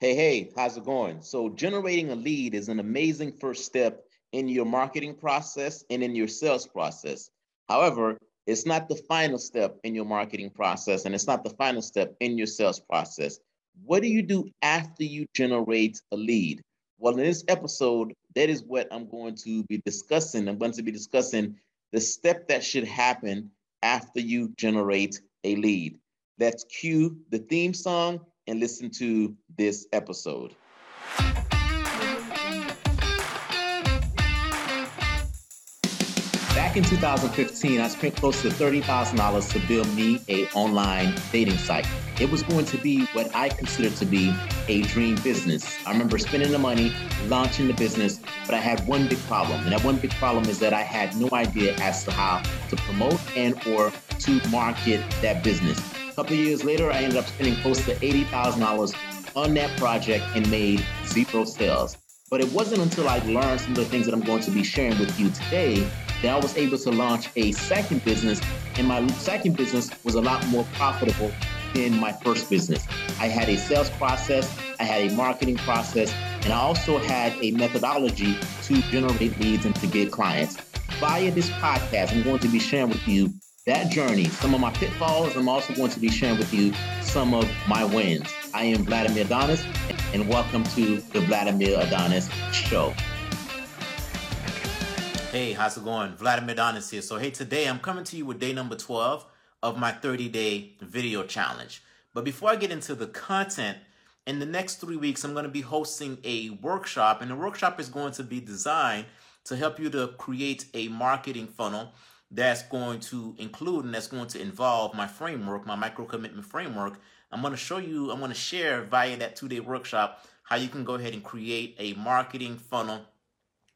Hey, hey, how's it going? So, generating a lead is an amazing first step in your marketing process and in your sales process. However, it's not the final step in your marketing process and it's not the final step in your sales process. What do you do after you generate a lead? Well, in this episode, that is what I'm going to be discussing. I'm going to be discussing the step that should happen after you generate a lead. Let's cue the theme song and listen to this episode. Back in 2015, I spent close to $30,000 to build me a online dating site. It was going to be what I considered to be a dream business. I remember spending the money, launching the business, but I had one big problem. And that one big problem is that I had no idea as to how to promote and or to market that business. Couple years later, I ended up spending close to $80,000 on that project and made zero sales. But it wasn't until I learned some of the things that I'm going to be sharing with you today that I was able to launch a second business. And my second business was a lot more profitable than my first business. I had a sales process, I had a marketing process, and I also had a methodology to generate leads and to get clients. Via this podcast, I'm going to be sharing with you that journey, some of my pitfalls. I'm also going to be sharing with you some of my wins. I am Vladimir Adonis, and welcome to the Vladimir Adonis Show. Hey, how's it going? Vladimir Adonis here. So, hey, today I'm coming to you with day number 12 of my 30 day video challenge. But before I get into the content, in the next three weeks, I'm going to be hosting a workshop, and the workshop is going to be designed to help you to create a marketing funnel that's going to include and that's going to involve my framework, my micro commitment framework. I'm going to show you, I'm going to share via that two day workshop how you can go ahead and create a marketing funnel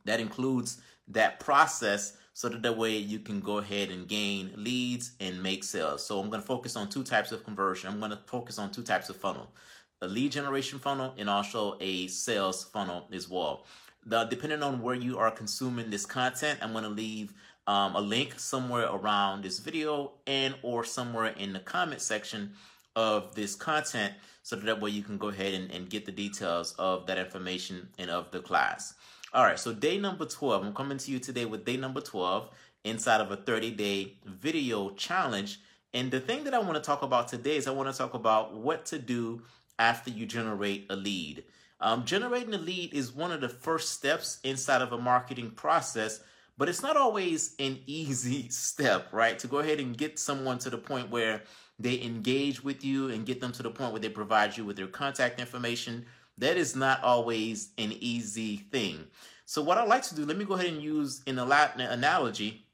that includes that process so that that way you can go ahead and gain leads and make sales. So I'm going to focus on two types of conversion. I'm going to focus on two types of funnel, a lead generation funnel and also a sales funnel as well. The, depending on where you are consuming this content, I'm going to leave um, a link somewhere around this video and or somewhere in the comment section of this content so that, way you can go ahead and, and get the details of that information and of the class. All right, so day number 12. I'm coming to you today with day number 12 inside of a 30 day video challenge. And the thing that I want to talk about today is I want to talk about what to do after you generate a lead. Um, generating a lead is one of the first steps inside of a marketing process, but it's not always an easy step, right? To go ahead and get someone to the point where they engage with you and get them to the point where they provide you with their contact information, that is not always an easy thing. So what I like to do, let me go ahead and use an analogy.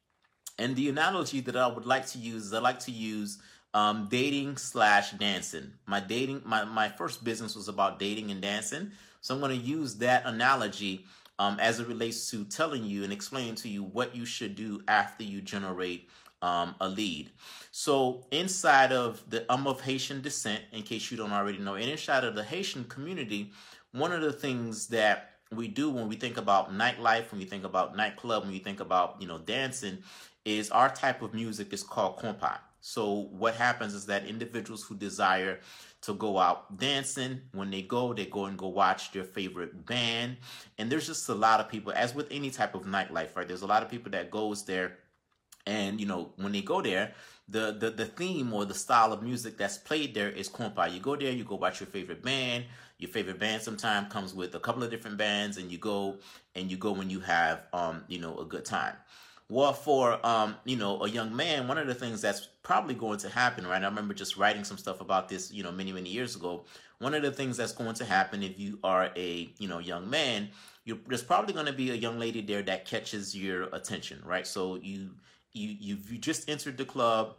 And the analogy that I would like to use is I like to use um, dating slash dancing. My dating, my, my first business was about dating and dancing. So I'm going to use that analogy um, as it relates to telling you and explaining to you what you should do after you generate um, a lead. So inside of the I'm of Haitian descent, in case you don't already know, and inside of the Haitian community, one of the things that we do when we think about nightlife, when we think about nightclub, when we think about you know dancing, is our type of music is called compas. So what happens is that individuals who desire to go out dancing, when they go, they go and go watch their favorite band. And there's just a lot of people, as with any type of nightlife, right? There's a lot of people that goes there and you know, when they go there, the, the the theme or the style of music that's played there is compa. You go there, you go watch your favorite band. Your favorite band sometimes comes with a couple of different bands, and you go and you go when you have um you know a good time. Well, for um you know a young man, one of the things that's probably going to happen, right? I remember just writing some stuff about this, you know, many many years ago. One of the things that's going to happen if you are a you know young man, there's probably going to be a young lady there that catches your attention, right? So you you you you just entered the club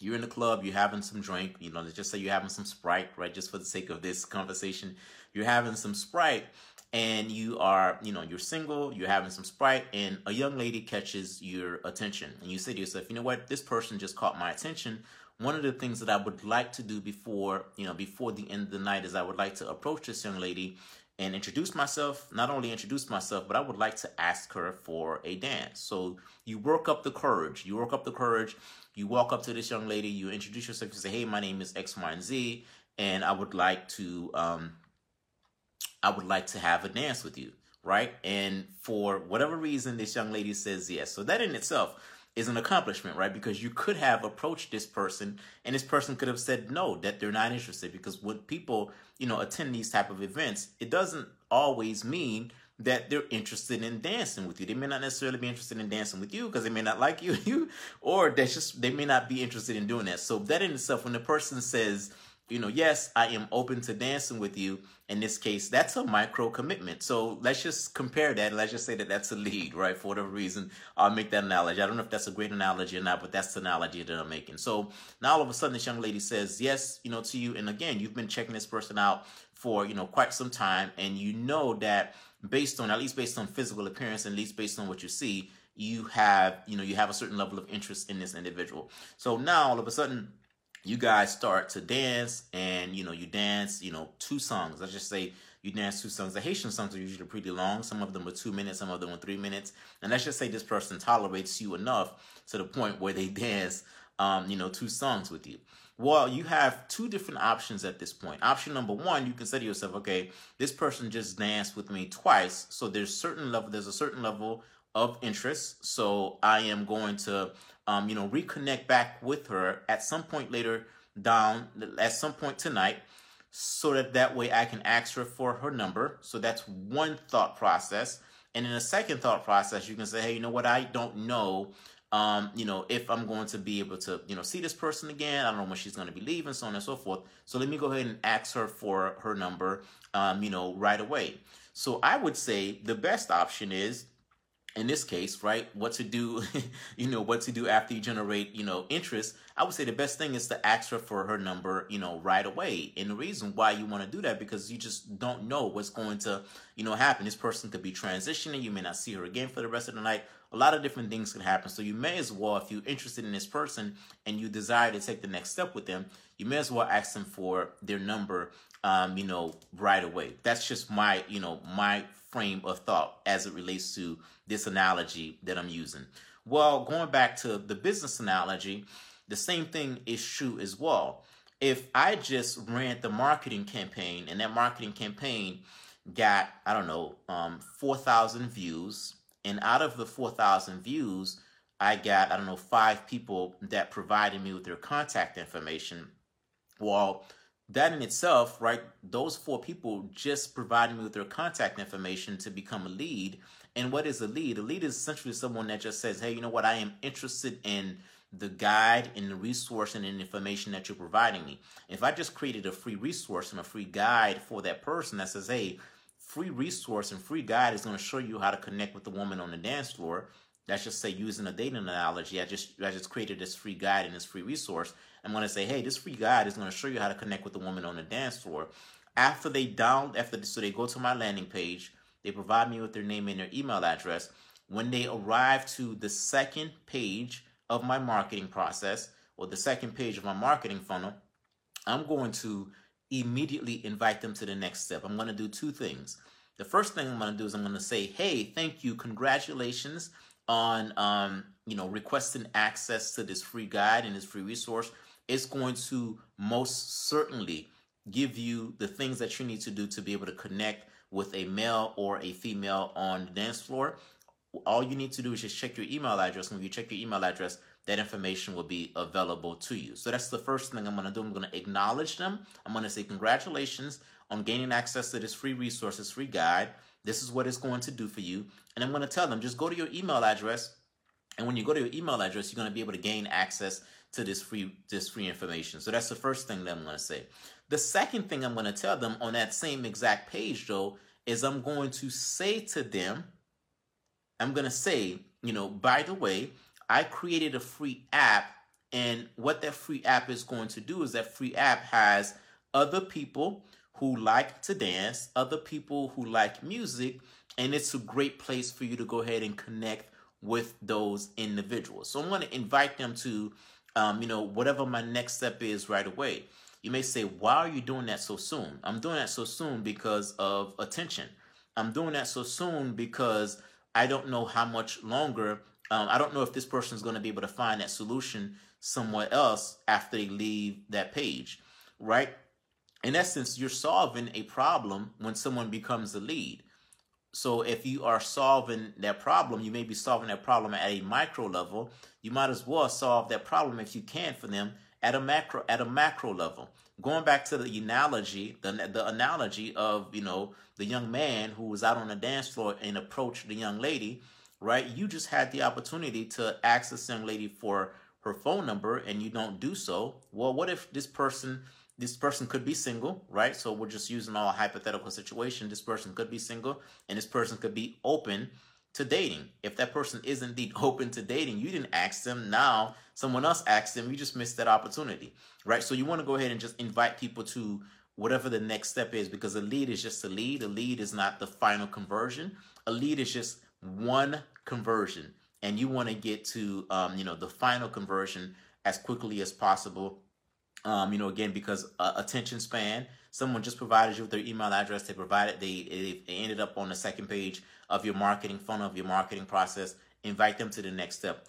you're in the club you're having some drink you know let's just say you're having some sprite right just for the sake of this conversation you're having some sprite and you are you know you're single you're having some sprite and a young lady catches your attention and you say to yourself you know what this person just caught my attention one of the things that i would like to do before you know before the end of the night is i would like to approach this young lady and introduce myself. Not only introduce myself, but I would like to ask her for a dance. So you work up the courage. You work up the courage. You walk up to this young lady. You introduce yourself. You say, "Hey, my name is X, Y, and Z, and I would like to, um, I would like to have a dance with you, right? And for whatever reason, this young lady says yes. So that in itself is an accomplishment, right? Because you could have approached this person and this person could have said no, that they're not interested. Because when people, you know, attend these type of events, it doesn't always mean that they're interested in dancing with you. They may not necessarily be interested in dancing with you because they may not like you, you, or they just they may not be interested in doing that. So that in itself, when the person says, you know, yes, I am open to dancing with you. In this case, that's a micro commitment. So let's just compare that. Let's just say that that's a lead, right? For whatever reason, I'll make that analogy. I don't know if that's a great analogy or not, but that's the analogy that I'm making. So now all of a sudden, this young lady says yes, you know, to you. And again, you've been checking this person out for, you know, quite some time. And you know that based on, at least based on physical appearance, and at least based on what you see, you have, you know, you have a certain level of interest in this individual. So now all of a sudden, you guys start to dance and you know you dance you know two songs. Let's just say you dance two songs. The haitian songs are usually pretty long. Some of them are two minutes some of them are three minutes. And let's just say this person tolerates you enough to the point where they dance um, you know two songs with you. Well you have two different options at this point. Option number one you can say to yourself okay this person just danced with me twice so there's certain level there's a certain level of interest so i am going to um, you know, reconnect back with her at some point later down, at some point tonight, so that that way I can ask her for her number. So that's one thought process. And in a second thought process, you can say, hey, you know what? I don't know, um, you know, if I'm going to be able to, you know, see this person again. I don't know when she's going to be leaving, so on and so forth. So let me go ahead and ask her for her number, um, you know, right away. So I would say the best option is in this case, right, what to do, you know, what to do after you generate, you know, interest, I would say the best thing is to ask her for her number, you know, right away. And the reason why you want to do that because you just don't know what's going to, you know, happen. This person could be transitioning. You may not see her again for the rest of the night. A lot of different things can happen. So you may as well, if you're interested in this person and you desire to take the next step with them, you may as well ask them for their number, um, you know, right away. That's just my, you know, my frame of thought as it relates to this analogy that I'm using. Well, going back to the business analogy, the same thing is true as well. If I just ran the marketing campaign and that marketing campaign got, I don't know, um, 4,000 views, and out of the 4,000 views, I got, I don't know, five people that provided me with their contact information. Well, that in itself, right, those four people just provided me with their contact information to become a lead. And what is a lead? A lead is essentially someone that just says, hey, you know what, I am interested in the guide and the resource and the information that you're providing me. If I just created a free resource and a free guide for that person that says, hey, free resource and free guide is going to show you how to connect with the woman on the dance floor. Let's just say using a dating analogy, I just I just created this free guide and this free resource. I'm going to say, hey, this free guide is going to show you how to connect with the woman on the dance floor. After they down, after so they go to my landing page, they provide me with their name and their email address. When they arrive to the second page of my marketing process or the second page of my marketing funnel, I'm going to immediately invite them to the next step. I'm going to do two things. The first thing I'm going to do is I'm going to say, "Hey, thank you, congratulations on um, you know requesting access to this free guide and this free resource it's going to most certainly give you the things that you need to do to be able to connect with a male or a female on the dance floor. All you need to do is just check your email address. And when you check your email address, that information will be available to you. So that's the first thing I'm going to do. I'm going to acknowledge them. I'm going to say congratulations on gaining access to this free resource, this free guide. This is what it's going to do for you. And I'm going to tell them just go to your email address. And when you go to your email address, you're going to be able to gain access to this free this free information. So that's the first thing that I'm going to say. The second thing I'm going to tell them on that same exact page though is I'm going to say to them I'm going to say, you know, by the way, I created a free app and what that free app is going to do is that free app has other people who like to dance, other people who like music, and it's a great place for you to go ahead and connect with those individuals. So I'm going to invite them to um, you know, whatever my next step is right away. You may say, why are you doing that so soon? I'm doing that so soon because of attention. I'm doing that so soon because I don't know how much longer, um, I don't know if this person is going to be able to find that solution somewhere else after they leave that page, right? in essence, you're solving a problem when someone becomes a lead. So if you are solving that problem, you may be solving that problem at a micro level. You might as well solve that problem if you can for them at a macro at a macro level. Going back to the analogy, the the analogy of you know the young man who was out on the dance floor and approached the young lady, right? You just had the opportunity to ask this young lady for her phone number and you don't do so. Well, what if this person this person could be single, right? So we're just using all hypothetical situation. This person could be single and this person could be open to dating. If that person is indeed open to dating, you didn't ask them. Now someone else asked them. You just missed that opportunity, right? So you want to go ahead and just invite people to whatever the next step is because a lead is just a lead. A lead is not the final conversion. A lead is just one conversion, and you want to get to um, you know the final conversion as quickly as possible um, you know, again, because uh, attention span, someone just provided you with their email address. They provided, they, they ended up on the second page of your marketing funnel, of your marketing process. Invite them to the next step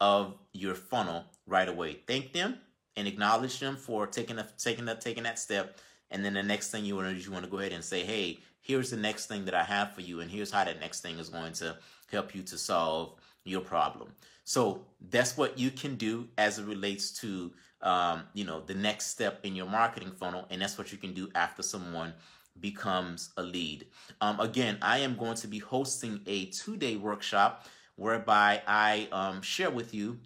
of your funnel right away. Thank them and acknowledge them for taking taking that, taking that step. And then the next thing you want to do, is you want to go ahead and say, hey, here's the next thing that I have for you. And here's how that next thing is going to help you to solve your problem. So that's what you can do as it relates to um, you know, the next step in your marketing funnel. And that's what you can do after someone becomes a lead. Um, again, I am going to be hosting a two day workshop whereby I um, share with you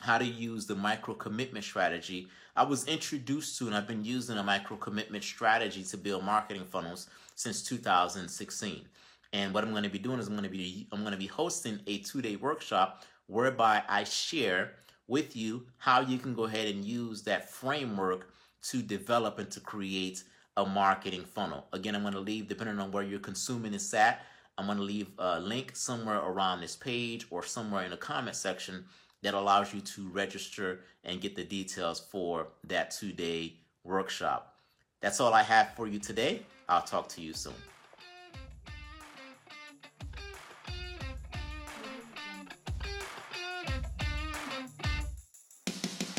how to use the micro commitment strategy. I was introduced to and I've been using a micro commitment strategy to build marketing funnels since 2016. And what I'm going to be doing is I'm going to be I'm going to be hosting a two-day workshop whereby I share with you how you can go ahead and use that framework to develop and to create a marketing funnel. Again, I'm going to leave, depending on where you're consuming this at, I'm going to leave a link somewhere around this page or somewhere in the comment section that allows you to register and get the details for that two day workshop. That's all I have for you today. I'll talk to you soon.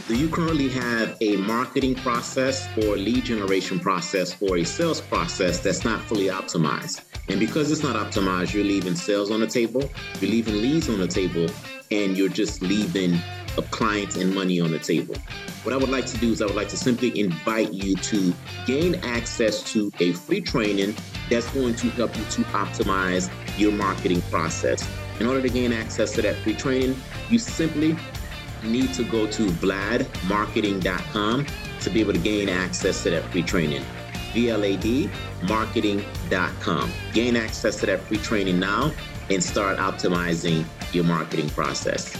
Do you currently have a marketing process or lead generation process or a sales process that's not fully optimized? And because it's not optimized, you're leaving sales on the table, you're leaving leads on the table, and you're just leaving a clients and money on the table. What I would like to do is I would like to simply invite you to gain access to a free training that's going to help you to optimize your marketing process. In order to gain access to that free training, you simply need to go to vladmarketing.com to be able to gain access to that free training. VLAD marketing.com. Gain access to that free training now and start optimizing your marketing process.